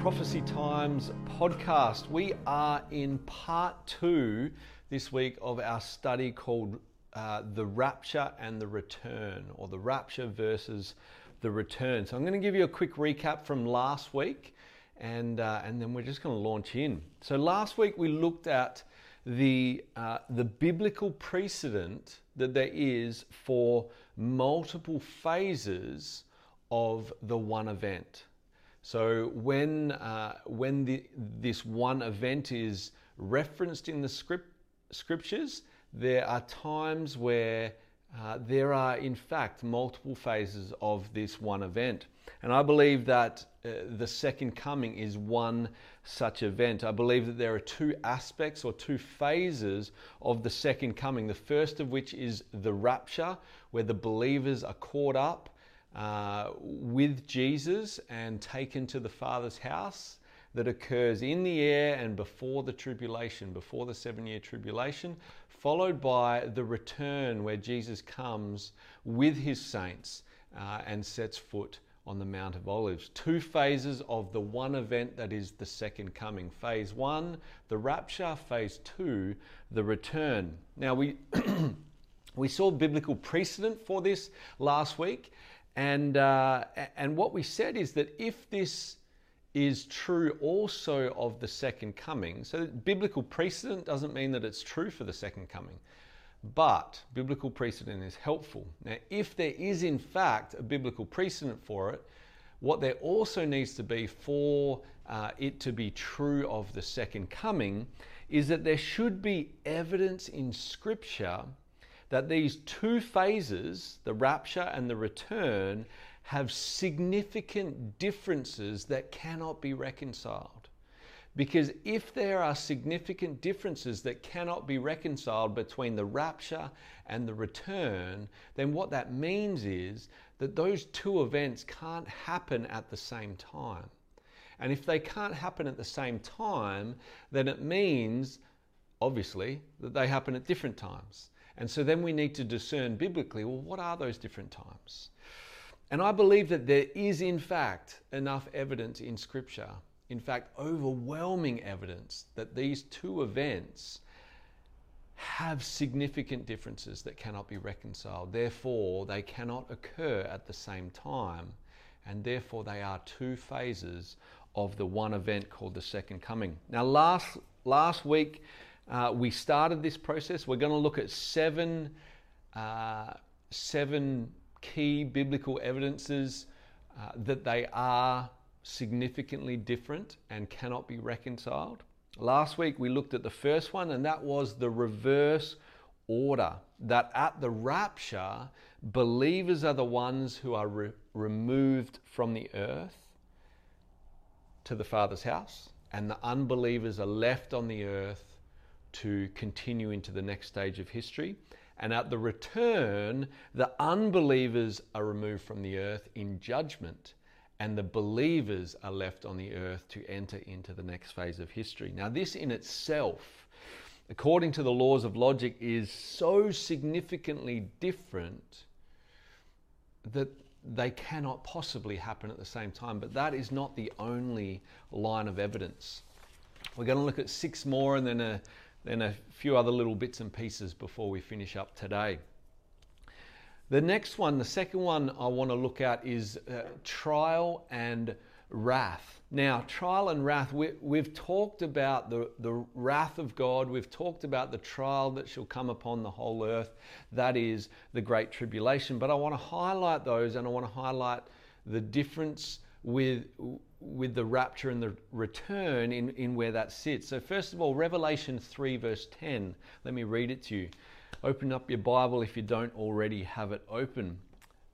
Prophecy Times podcast. We are in part two this week of our study called uh, The Rapture and the Return, or the Rapture versus the Return. So I'm going to give you a quick recap from last week and, uh, and then we're just going to launch in. So last week we looked at the, uh, the biblical precedent that there is for multiple phases of the one event. So when, uh, when the, this one event is referenced in the script, scriptures, there are times where uh, there are, in fact, multiple phases of this one event. And I believe that uh, the second coming is one such event. I believe that there are two aspects or two phases of the second coming. The first of which is the rapture, where the believers are caught up uh, with Jesus and taken to the Father's house that occurs in the air and before the tribulation, before the seven year tribulation, followed by the return where Jesus comes with his saints uh, and sets foot on the Mount of Olives. Two phases of the one event that is the second coming. Phase one, the rapture. Phase two, the return. Now, we, we saw biblical precedent for this last week. And, uh, and what we said is that if this is true also of the second coming, so biblical precedent doesn't mean that it's true for the second coming, but biblical precedent is helpful. Now, if there is in fact a biblical precedent for it, what there also needs to be for uh, it to be true of the second coming is that there should be evidence in Scripture that these two phases, the rapture and the return, have significant differences that cannot be reconciled. Because if there are significant differences that cannot be reconciled between the rapture and the return, then what that means is that those two events can't happen at the same time. And if they can't happen at the same time, then it means, obviously, that they happen at different times. And so then we need to discern biblically well, what are those different times? And I believe that there is, in fact, enough evidence in Scripture, in fact, overwhelming evidence, that these two events have significant differences that cannot be reconciled. Therefore, they cannot occur at the same time. And therefore, they are two phases of the one event called the second coming. Now, last, last week, uh, we started this process. We're going to look at seven, uh, seven key biblical evidences uh, that they are significantly different and cannot be reconciled. Last week we looked at the first one, and that was the reverse order. That at the rapture, believers are the ones who are re- removed from the earth to the Father's house, and the unbelievers are left on the earth to continue into the next stage of history. And at the return, the unbelievers are removed from the earth in judgment, and the believers are left on the earth to enter into the next phase of history. Now, this in itself, according to the laws of logic, is so significantly different that they cannot possibly happen at the same time. But that is not the only line of evidence. We're going to look at six more and then a then a few other little bits and pieces before we finish up today. The next one, the second one I want to look at is uh, trial and wrath. Now, trial and wrath, we, have talked about the, the wrath of God, we've talked about the trial that shall come upon the whole earth, that is the Great Tribulation. But I want to highlight those and I want to highlight the difference with with the rapture and the return in, in where that sits. So, first of all, Revelation 3, verse 10. Let me read it to you. Open up your Bible if you don't already have it open.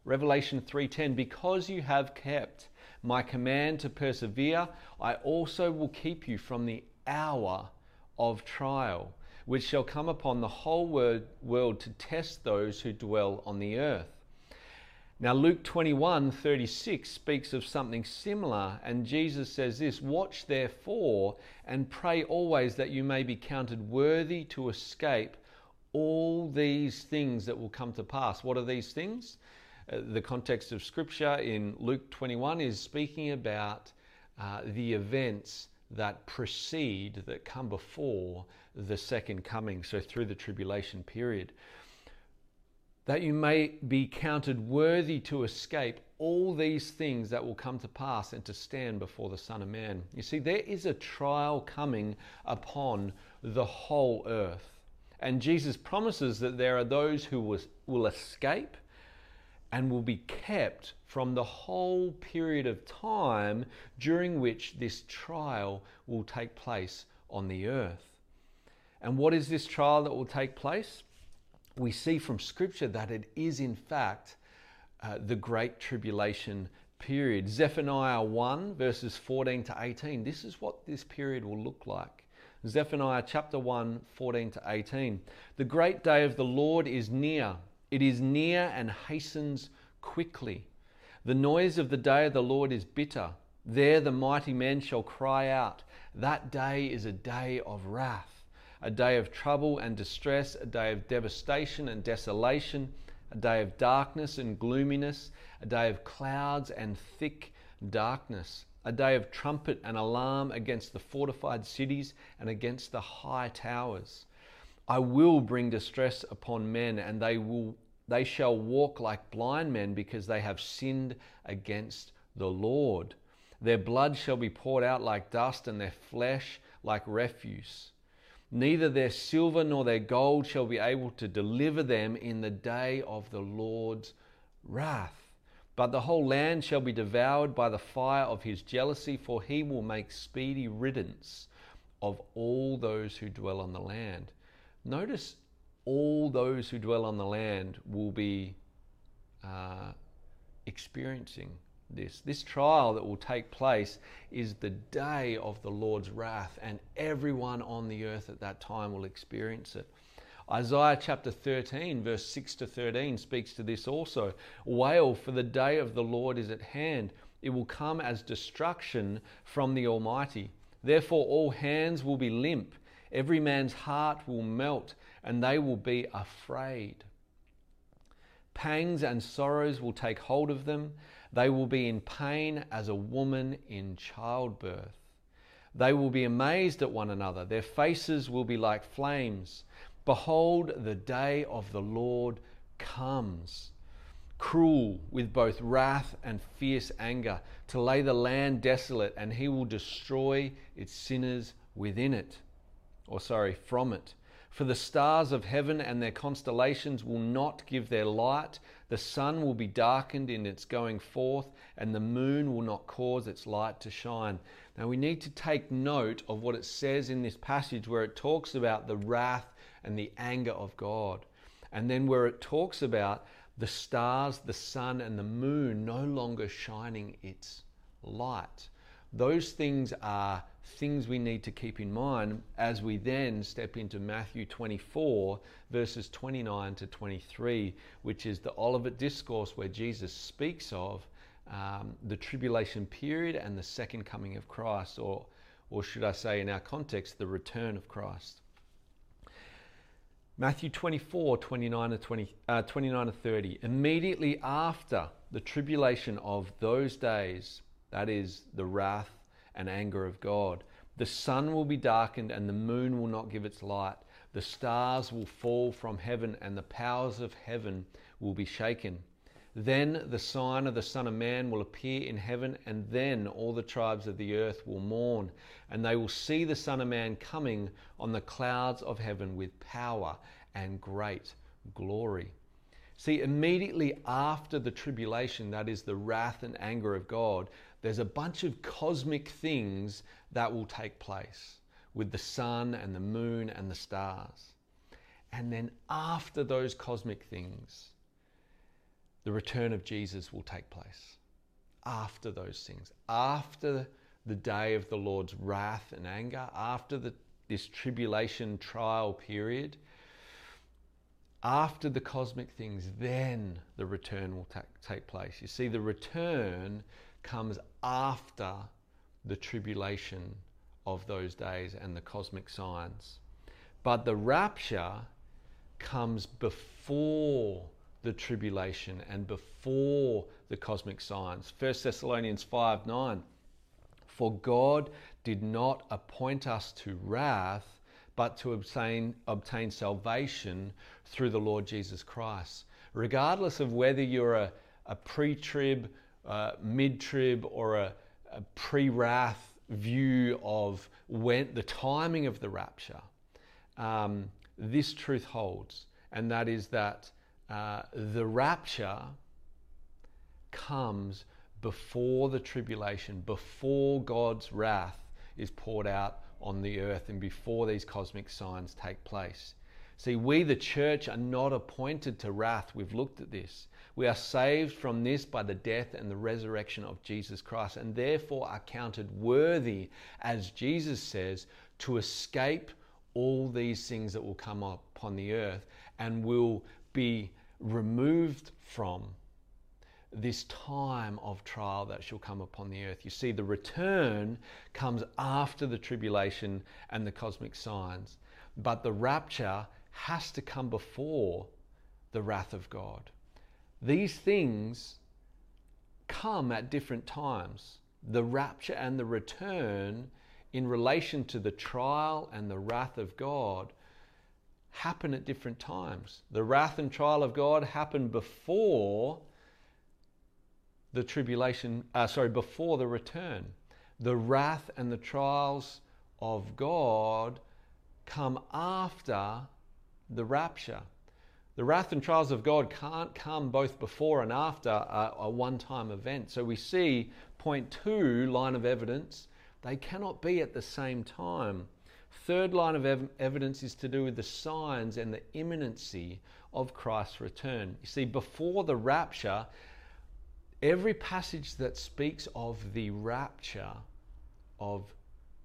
Revelation 3:10 Because you have kept my command to persevere I also will keep you from the hour of trial which shall come upon the whole world to test those who dwell on the earth now, Luke 21 36 speaks of something similar, and Jesus says this Watch therefore and pray always that you may be counted worthy to escape all these things that will come to pass. What are these things? Uh, the context of Scripture in Luke 21 is speaking about uh, the events that precede, that come before the second coming, so through the tribulation period. That you may be counted worthy to escape all these things that will come to pass and to stand before the Son of Man. You see, there is a trial coming upon the whole earth. And Jesus promises that there are those who will escape and will be kept from the whole period of time during which this trial will take place on the earth. And what is this trial that will take place? We see from Scripture that it is, in fact, uh, the Great Tribulation period. Zephaniah 1, verses 14 to 18. This is what this period will look like. Zephaniah chapter 1, 14 to 18. The great day of the Lord is near. It is near and hastens quickly. The noise of the day of the Lord is bitter. There the mighty men shall cry out. That day is a day of wrath, a day of trouble and distress, a day of devastation and desolation, a day of darkness and gloominess, a day of clouds and thick darkness a day of trumpet and alarm against the fortified cities and against the high towers. I will bring distress upon men, and they will they shall walk like blind men because they have sinned against the Lord. Their blood shall be poured out like dust, and their flesh like refuse. Neither their silver nor their gold shall be able to deliver them in the day of the Lord's wrath. But the whole land shall be devoured by the fire of his jealousy, for he will make speedy riddance of all those who dwell on the land. Notice all those who dwell on the land will be uh, experiencing this. This trial that will take place is the day of the Lord's wrath, and everyone on the earth at that time will experience it. Isaiah chapter 13, verse 6 to 13 speaks to this also. Wail, for the day of the Lord is at hand. It will come as destruction from the Almighty. Therefore, all hands will be limp, every man's heart will melt, and they will be afraid. Pangs and sorrows will take hold of them. They will be in pain as a woman in childbirth. They will be amazed at one another. Their faces will be like flames. Behold, the day of the Lord comes, cruel with both wrath and fierce anger, to lay the land desolate, and he will destroy its sinners within it, or sorry, from it. For the stars of heaven and their constellations will not give their light. The sun will be darkened in its going forth, and the moon will not cause its light to shine. Now we need to take note of what it says in this passage where it talks about the wrath and the anger of God. And then where it talks about the stars, the sun, and the moon no longer shining its light. Those things are things we need to keep in mind as we then step into Matthew 24, verses 29 to 23, which is the Olivet Discourse where Jesus speaks of um, the tribulation period and the second coming of Christ, or, or should I say, in our context, the return of Christ. Matthew 24, 29 to, 20, uh, 29 to 30. Immediately after the tribulation of those days, that is the wrath and anger of God, the sun will be darkened and the moon will not give its light. The stars will fall from heaven and the powers of heaven will be shaken. Then the sign of the Son of Man will appear in heaven, and then all the tribes of the earth will mourn, and they will see the Son of Man coming on the clouds of heaven with power and great glory. See, immediately after the tribulation, that is the wrath and anger of God, there's a bunch of cosmic things that will take place with the sun and the moon and the stars. And then after those cosmic things, the return of Jesus will take place after those things, after the day of the Lord's wrath and anger, after the, this tribulation trial period, after the cosmic things, then the return will ta- take place. You see, the return comes after the tribulation of those days and the cosmic signs. But the rapture comes before the tribulation and before the cosmic signs. 1 Thessalonians 5 9. For God did not appoint us to wrath, but to obtain, obtain salvation through the Lord Jesus Christ. Regardless of whether you're a, a pre trib, uh, mid trib, or a, a pre wrath view of when the timing of the rapture, um, this truth holds, and that is that uh, the rapture comes before the tribulation, before God's wrath is poured out on the earth, and before these cosmic signs take place. See, we, the church, are not appointed to wrath. We've looked at this. We are saved from this by the death and the resurrection of Jesus Christ, and therefore are counted worthy, as Jesus says, to escape all these things that will come upon the earth and will be removed from this time of trial that shall come upon the earth. You see, the return comes after the tribulation and the cosmic signs, but the rapture has to come before the wrath of God. These things come at different times. The rapture and the return, in relation to the trial and the wrath of God, happen at different times. The wrath and trial of God happen before the tribulation, uh, sorry, before the return. The wrath and the trials of God come after the rapture. The wrath and trials of God can't come both before and after a, a one time event. So we see point two, line of evidence, they cannot be at the same time. Third line of ev- evidence is to do with the signs and the imminency of Christ's return. You see, before the rapture, every passage that speaks of the rapture of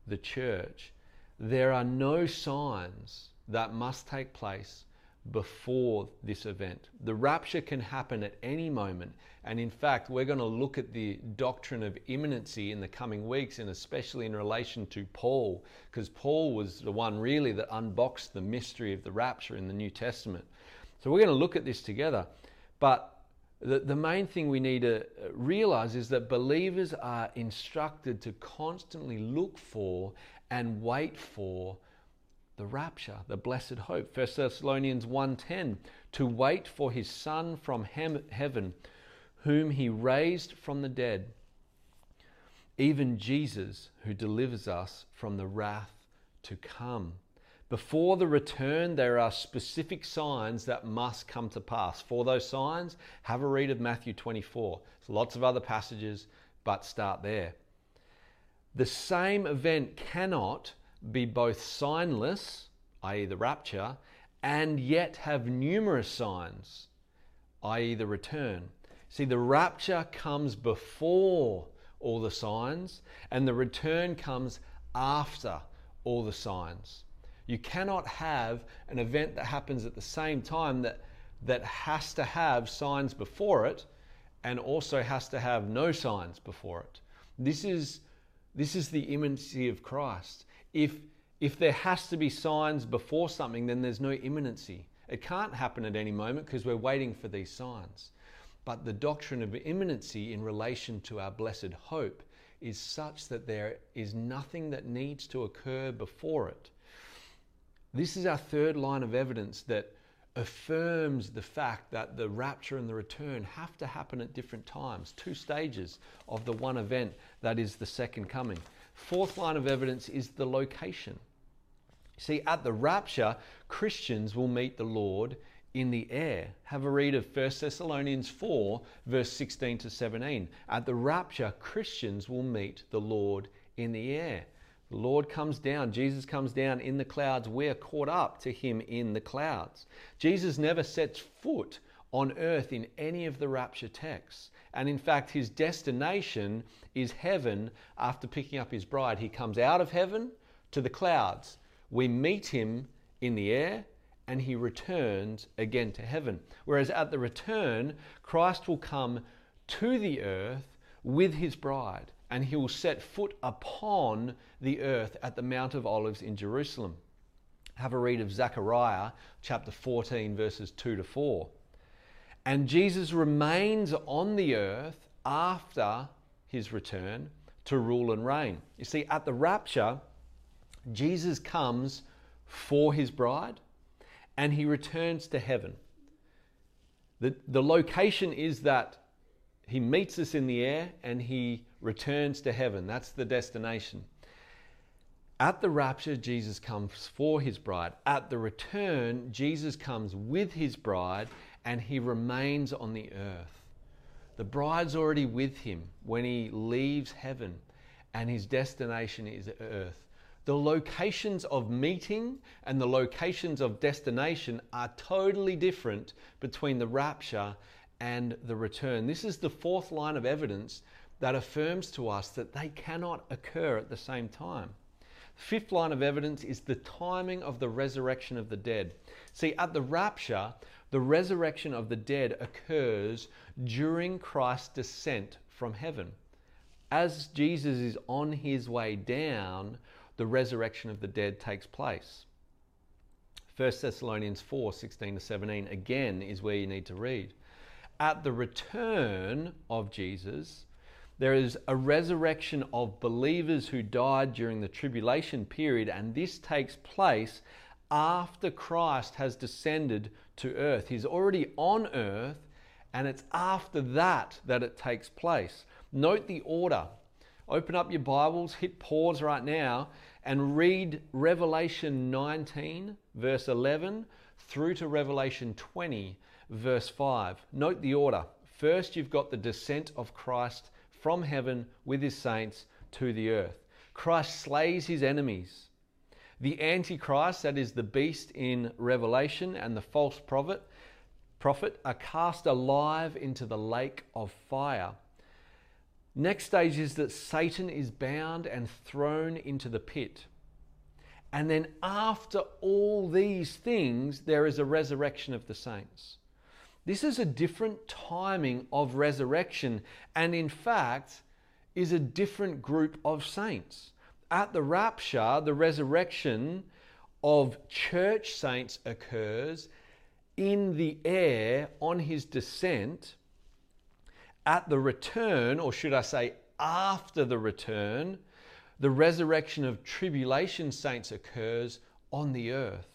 the church, there are no signs that must take place before this event. The rapture can happen at any moment. And in fact, we're going to look at the doctrine of imminency in the coming weeks, and especially in relation to Paul, because Paul was the one really that unboxed the mystery of the rapture in the New Testament. So we're going to look at this together. But the, the main thing we need to uh, realize is that believers are instructed to constantly look for and wait for the rapture, the blessed hope. 1 Thessalonians 1:10 to wait for his son from hem- heaven whom he raised from the dead even Jesus who delivers us from the wrath to come. Before the return, there are specific signs that must come to pass. For those signs, have a read of Matthew 24. There's lots of other passages, but start there. The same event cannot be both signless, i.e., the rapture, and yet have numerous signs, i.e., the return. See, the rapture comes before all the signs, and the return comes after all the signs. You cannot have an event that happens at the same time that, that has to have signs before it and also has to have no signs before it. This is, this is the imminency of Christ if if there has to be signs before something, then there's no imminency. It can't happen at any moment because we're waiting for these signs. But the doctrine of imminency in relation to our blessed hope is such that there is nothing that needs to occur before it. This is our third line of evidence that affirms the fact that the rapture and the return have to happen at different times, two stages of the one event that is the second coming. Fourth line of evidence is the location. See, at the rapture, Christians will meet the Lord in the air. Have a read of 1 Thessalonians 4, verse 16 to 17. At the rapture, Christians will meet the Lord in the air. The Lord comes down, Jesus comes down in the clouds. We're caught up to him in the clouds. Jesus never sets foot on earth in any of the rapture texts. And in fact, his destination is heaven after picking up his bride. He comes out of heaven to the clouds we meet him in the air and he returns again to heaven. Whereas at the return, Christ will come to the earth with his bride and he will set foot upon the earth at the Mount of Olives in Jerusalem. Have a read of Zechariah chapter 14, verses 2 to 4. And Jesus remains on the earth after his return to rule and reign. You see, at the rapture, Jesus comes for his bride and he returns to heaven. The, the location is that he meets us in the air and he returns to heaven. That's the destination. At the rapture, Jesus comes for his bride. At the return, Jesus comes with his bride and he remains on the earth. The bride's already with him when he leaves heaven, and his destination is earth. The locations of meeting and the locations of destination are totally different between the rapture and the return. This is the fourth line of evidence that affirms to us that they cannot occur at the same time. Fifth line of evidence is the timing of the resurrection of the dead. See, at the rapture, the resurrection of the dead occurs during Christ's descent from heaven. As Jesus is on his way down, the resurrection of the dead takes place. 1 Thessalonians 4 16 to 17 again is where you need to read. At the return of Jesus, there is a resurrection of believers who died during the tribulation period, and this takes place after Christ has descended to earth. He's already on earth, and it's after that that it takes place. Note the order. Open up your Bibles, hit pause right now, and read Revelation 19, verse 11, through to Revelation 20, verse 5. Note the order. First, you've got the descent of Christ from heaven with his saints to the earth. Christ slays his enemies. The Antichrist, that is the beast in Revelation, and the false prophet, prophet are cast alive into the lake of fire. Next stage is that Satan is bound and thrown into the pit. And then, after all these things, there is a resurrection of the saints. This is a different timing of resurrection, and in fact, is a different group of saints at the rapture, the resurrection of church saints occurs in the air on his descent. At the return, or should I say, after the return, the resurrection of tribulation saints occurs on the earth.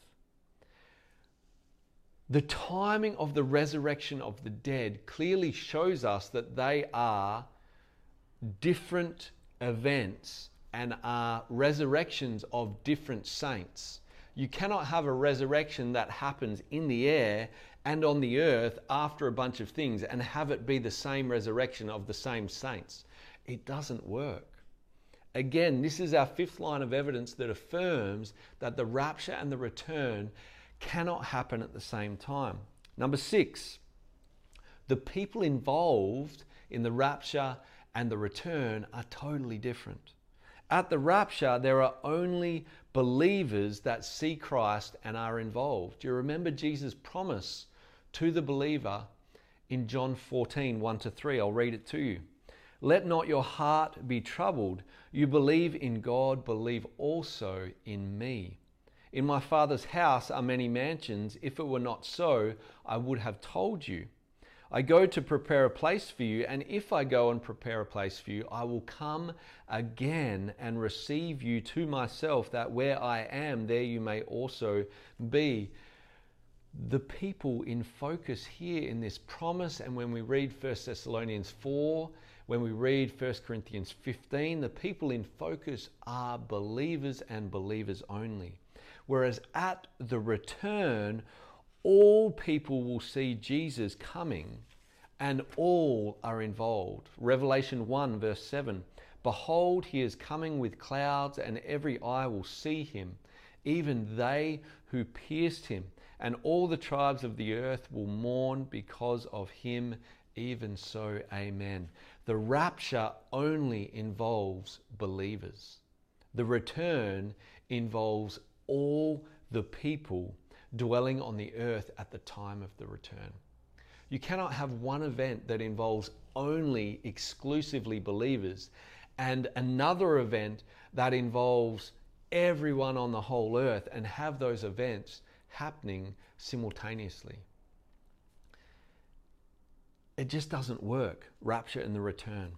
The timing of the resurrection of the dead clearly shows us that they are different events and are resurrections of different saints. You cannot have a resurrection that happens in the air and on the earth after a bunch of things and have it be the same resurrection of the same saints. It doesn't work. Again, this is our fifth line of evidence that affirms that the rapture and the return cannot happen at the same time. Number six, the people involved in the rapture and the return are totally different. At the rapture, there are only believers that see Christ and are involved. Do you remember Jesus' promise to the believer in John 14 1 to 3? I'll read it to you. Let not your heart be troubled. You believe in God, believe also in me. In my Father's house are many mansions. If it were not so, I would have told you. I go to prepare a place for you, and if I go and prepare a place for you, I will come again and receive you to myself, that where I am, there you may also be. The people in focus here in this promise, and when we read 1 Thessalonians 4, when we read 1 Corinthians 15, the people in focus are believers and believers only. Whereas at the return, all people will see Jesus coming and all are involved. Revelation 1, verse 7 Behold, he is coming with clouds, and every eye will see him, even they who pierced him, and all the tribes of the earth will mourn because of him. Even so, amen. The rapture only involves believers, the return involves all the people dwelling on the earth at the time of the return. You cannot have one event that involves only exclusively believers and another event that involves everyone on the whole earth and have those events happening simultaneously. It just doesn't work, rapture and the return.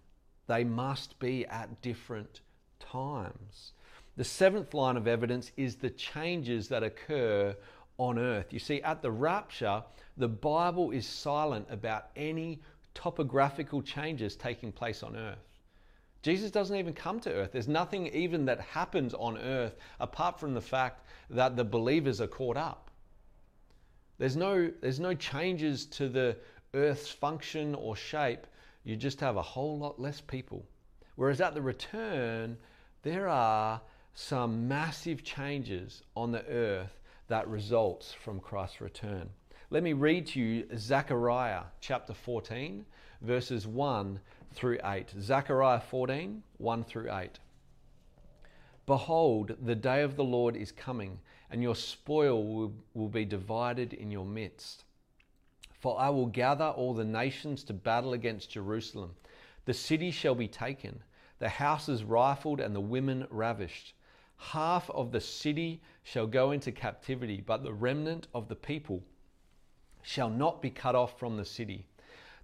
They must be at different times. The seventh line of evidence is the changes that occur on earth. You see, at the rapture, the Bible is silent about any topographical changes taking place on earth. Jesus doesn't even come to earth. There's nothing even that happens on earth apart from the fact that the believers are caught up. There's no, there's no changes to the earth's function or shape. You just have a whole lot less people. Whereas at the return, there are some massive changes on the earth that results from Christ's return. Let me read to you Zechariah chapter 14, verses 1 through 8. Zechariah 14, 1 through 8. Behold, the day of the Lord is coming, and your spoil will, will be divided in your midst. For I will gather all the nations to battle against Jerusalem. The city shall be taken, the houses rifled, and the women ravished. Half of the city shall go into captivity, but the remnant of the people shall not be cut off from the city.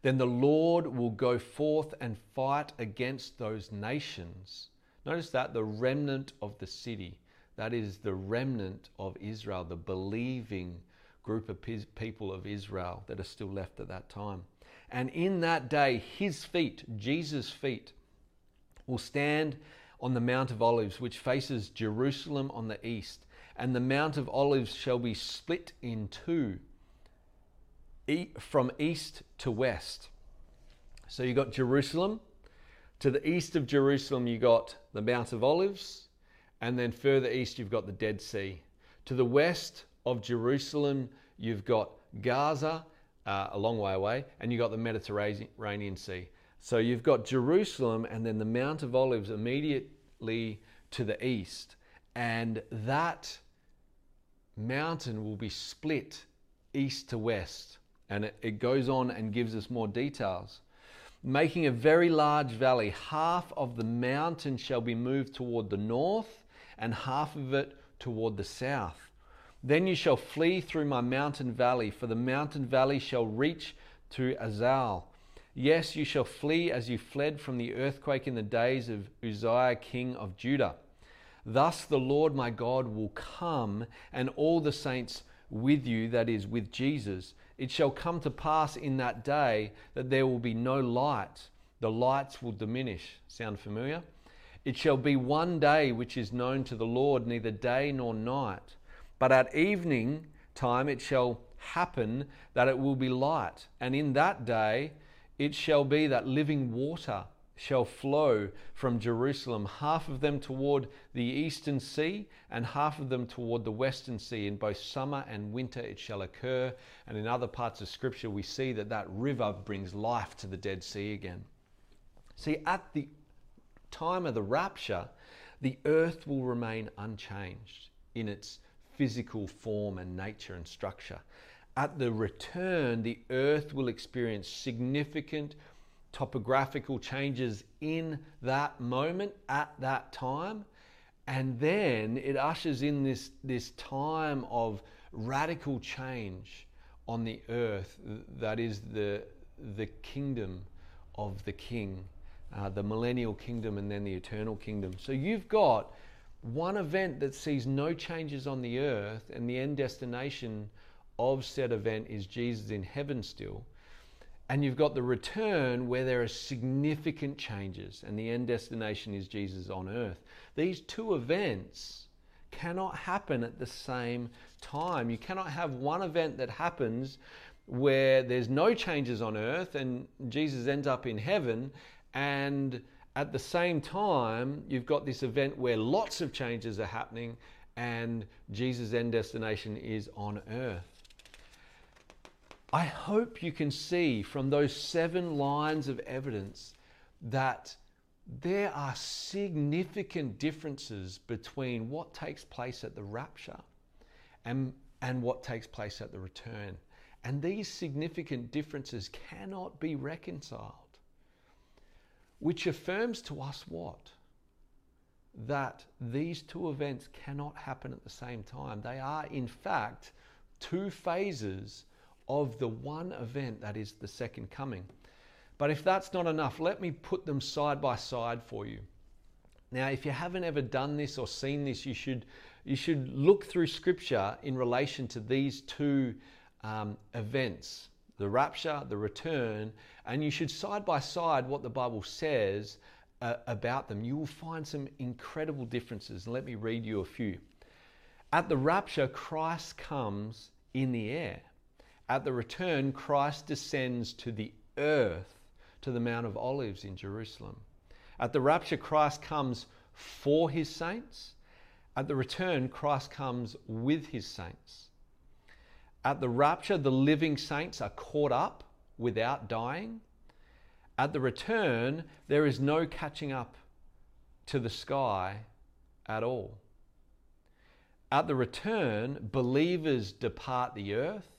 Then the Lord will go forth and fight against those nations. Notice that the remnant of the city, that is the remnant of Israel, the believing group of people of Israel that are still left at that time. And in that day, his feet, Jesus' feet, will stand on the Mount of Olives, which faces Jerusalem on the east. And the Mount of Olives shall be split in two from east to west. So you got Jerusalem. To the east of Jerusalem, you got the Mount of Olives. And then further east, you've got the Dead Sea. To the west of Jerusalem, you've got Gaza, uh, a long way away, and you've got the Mediterranean Sea. So you've got Jerusalem and then the Mount of Olives to the east. And that mountain will be split east to west. And it goes on and gives us more details. Making a very large valley, half of the mountain shall be moved toward the north, and half of it toward the south. Then you shall flee through my mountain valley, for the mountain valley shall reach to Azal. Yes, you shall flee as you fled from the earthquake in the days of Uzziah, king of Judah. Thus the Lord my God will come, and all the saints with you, that is, with Jesus it shall come to pass in that day that there will be no light. The lights will diminish. Sound familiar? It shall be one day which is known to the Lord, neither day nor night. But at evening time it shall happen that it will be light. And in that day it shall be that living water shall flow from Jerusalem, half of them toward the eastern sea, and half of them toward the western sea. In both summer and winter it shall occur. And in other parts of Scripture, we see that that river brings life to the Dead Sea again. See, at the time of the rapture, the earth will remain unchanged in its physical form and nature and structure. At the return, the earth will experience significant topographical changes in that moment at that time. And then it ushers in this, this time of radical change on the earth that is the, the kingdom of the king, uh, the millennial kingdom, and then the eternal kingdom. So you've got one event that sees no changes on the earth, and the end destination of said event is Jesus in heaven still. And you've got the return where there are significant changes, and the end destination is Jesus on earth. These two events cannot happen at the same time. You cannot have one event that happens where there's no changes on earth and Jesus ends up in heaven, and at the same time, you've got this event where lots of changes are happening and Jesus' end destination is on earth. I hope you can see from those seven lines of evidence that there are significant differences between what takes place at the rapture and, and what takes place at the return. And these significant differences cannot be reconciled, which affirms to us what? That these two events cannot happen at the same time. They are, in fact, two phases of the one event that is the second coming. But if that's not enough, let me put them side by side for you. Now, if you haven't ever done this or seen this, you should, you should look through scripture in relation to these two um, events the rapture, the return, and you should side by side what the Bible says uh, about them. You will find some incredible differences. Let me read you a few. At the rapture, Christ comes in the air. At the return, Christ descends to the earth, to the Mount of Olives in Jerusalem. At the rapture, Christ comes for his saints. At the return, Christ comes with his saints. At the rapture, the living saints are caught up without dying. At the return, there is no catching up to the sky at all. At the return, believers depart the earth.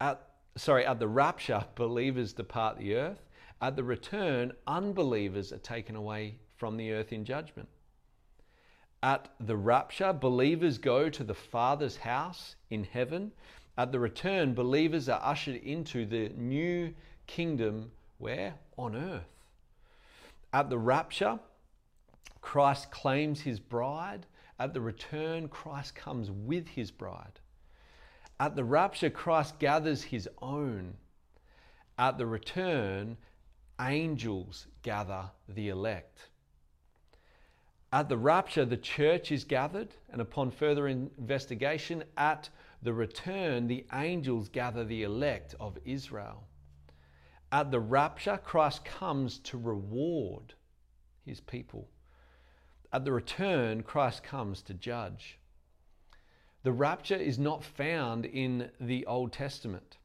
At, sorry, at the rapture, believers depart the earth. At the return, unbelievers are taken away from the earth in judgment. At the rapture, believers go to the Father's house in heaven. At the return, believers are ushered into the new kingdom where? On earth. At the rapture, Christ claims his bride. At the return, Christ comes with his bride. At the rapture, Christ gathers his own. At the return, angels gather the elect. At the rapture, the church is gathered, and upon further investigation, at the return, the angels gather the elect of Israel. At the rapture, Christ comes to reward his people. At the return, Christ comes to judge. The rapture is not found in the Old Testament,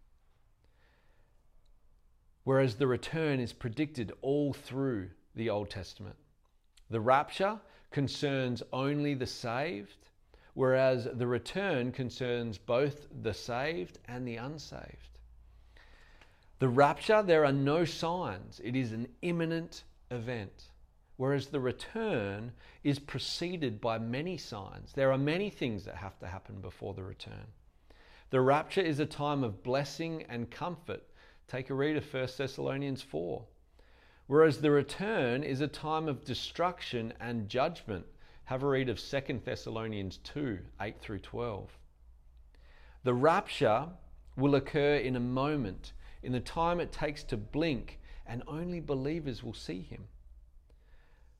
whereas the return is predicted all through the Old Testament. The rapture concerns only the saved, whereas the return concerns both the saved and the unsaved. The rapture, there are no signs, it is an imminent event. Whereas the return is preceded by many signs. There are many things that have to happen before the return. The rapture is a time of blessing and comfort. Take a read of 1 Thessalonians 4. Whereas the return is a time of destruction and judgment. Have a read of 2 Thessalonians 2 8 through 12. The rapture will occur in a moment in the time it takes to blink, and only believers will see him.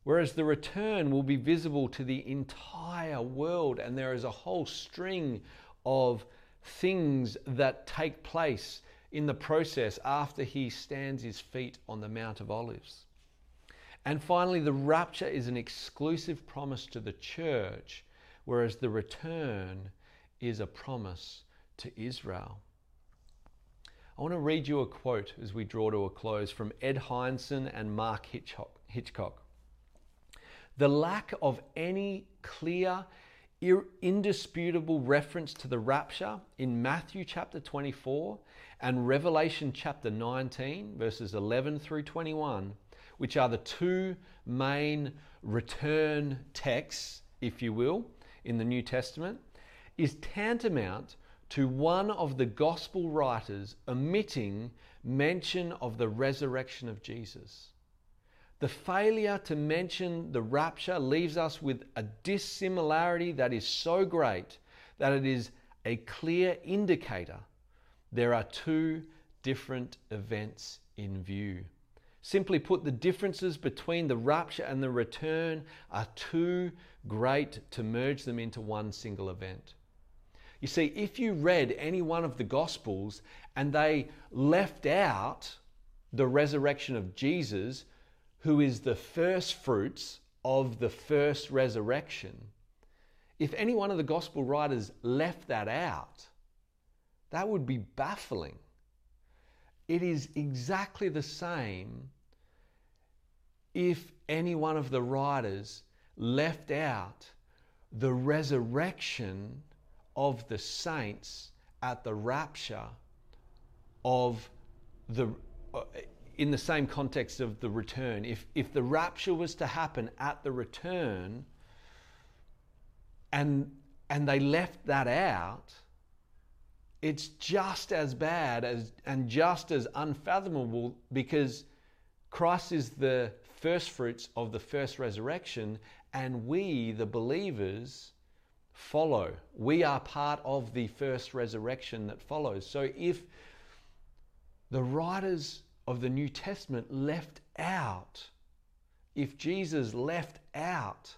Whereas the return will be visible to the entire world, and there is a whole string of things that take place in the process after he stands his feet on the Mount of Olives. And finally, the rapture is an exclusive promise to the church, whereas the return is a promise to Israel. I want to read you a quote as we draw to a close from Ed Hindson and Mark Hitchcock. The lack of any clear, indisputable reference to the rapture in Matthew chapter 24 and Revelation chapter 19, verses 11 through 21, which are the two main return texts, if you will, in the New Testament, is tantamount to one of the gospel writers omitting mention of the resurrection of Jesus. The failure to mention the rapture leaves us with a dissimilarity that is so great that it is a clear indicator there are two different events in view. Simply put, the differences between the rapture and the return are too great to merge them into one single event. You see, if you read any one of the Gospels and they left out the resurrection of Jesus, who is the first fruits of the first resurrection, if any one of the Gospel writers left that out, that would be baffling. It is exactly the same if any one of the writers left out the resurrection of the saints at the rapture of the uh, in the same context of the return if if the rapture was to happen at the return and and they left that out it's just as bad as and just as unfathomable because Christ is the first fruits of the first resurrection, and we, the believers, follow. We are part of the first resurrection that follows. So if the writers of the New Testament left out, if Jesus left out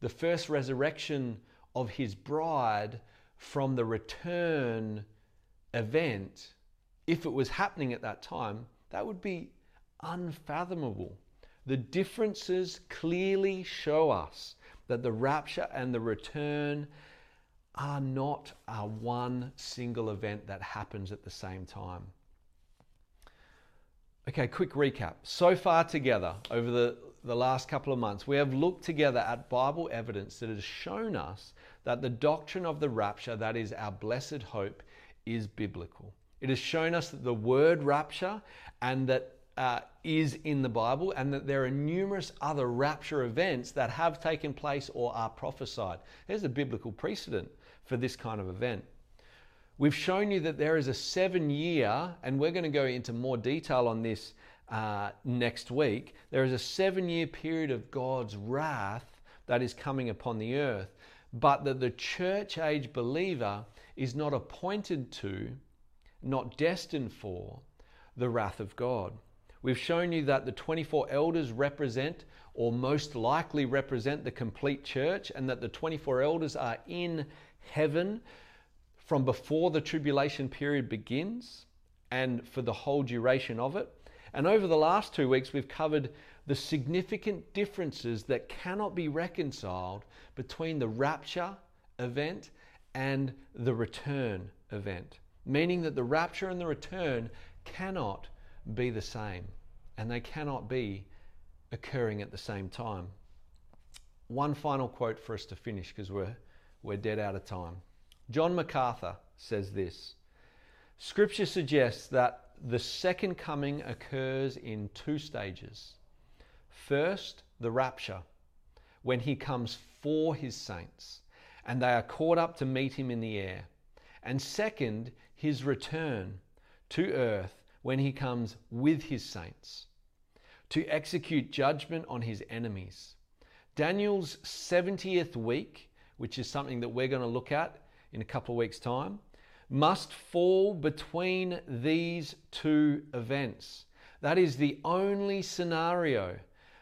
the first resurrection of his bride from the return event, if it was happening at that time, that would be unfathomable. The differences clearly show us that the rapture and the return are not a one single event that happens at the same time. Okay, quick recap. So far together, over the, the last couple of months, we have looked together at Bible evidence that has shown us that the doctrine of the rapture, that is our blessed hope, is biblical. It has shown us that the word rapture and that uh, is in the Bible, and that there are numerous other rapture events that have taken place or are prophesied. There's a biblical precedent for this kind of event. We've shown you that there is a seven year, and we're going to go into more detail on this uh, next week. There is a seven year period of God's wrath that is coming upon the earth, but that the church age believer is not appointed to, not destined for, the wrath of God. We've shown you that the 24 elders represent, or most likely represent, the complete church, and that the 24 elders are in heaven from before the tribulation period begins and for the whole duration of it. And over the last two weeks, we've covered the significant differences that cannot be reconciled between the rapture event and the return event, meaning that the rapture and the return cannot be the same and they cannot be occurring at the same time. One final quote for us to finish because we're, we're dead out of time. John MacArthur says this Scripture suggests that the second coming occurs in two stages. First, the rapture, when he comes for his saints and they are caught up to meet him in the air. And second, his return to earth when he comes with his saints to execute judgment on his enemies. Daniel's 70th week, which is something that we're going to look at in a couple of weeks' time, must fall between these two events. That is the only scenario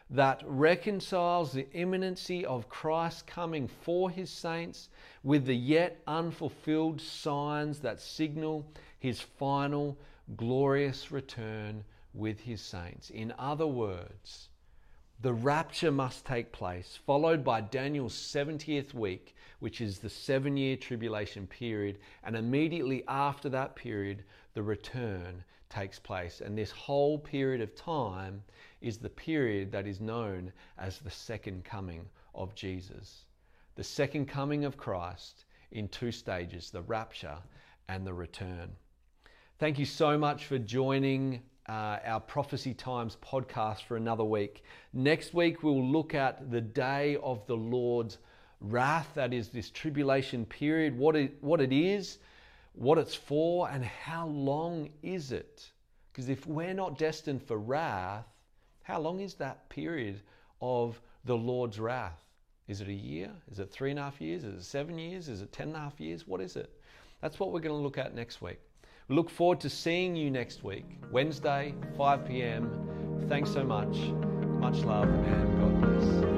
that reconciles the imminency of Christ coming for his saints with the yet unfulfilled signs that signal his final glorious return with his saints. In other words, the rapture must take place, followed by Daniel's 70th week, which is the seven year tribulation period, and immediately after that period, the return takes place. And this whole period of time is the period that is known as the second coming of Jesus. The second coming of Christ in two stages the rapture and the return. Thank you so much for joining uh, our Prophecy Times podcast for another week. Next week, we'll look at the day of the Lord's wrath, that is, this tribulation period, what it, what it is, what it's for, and how long is it? Because if we're not destined for wrath, how long is that period of the Lord's wrath? Is it a year? Is it three and a half years? Is it seven years? Is it ten and a half years? What is it? That's what we're going to look at next week. We look forward to seeing you next week, Wednesday, 5 p.m. Thanks so much. Much love and God bless.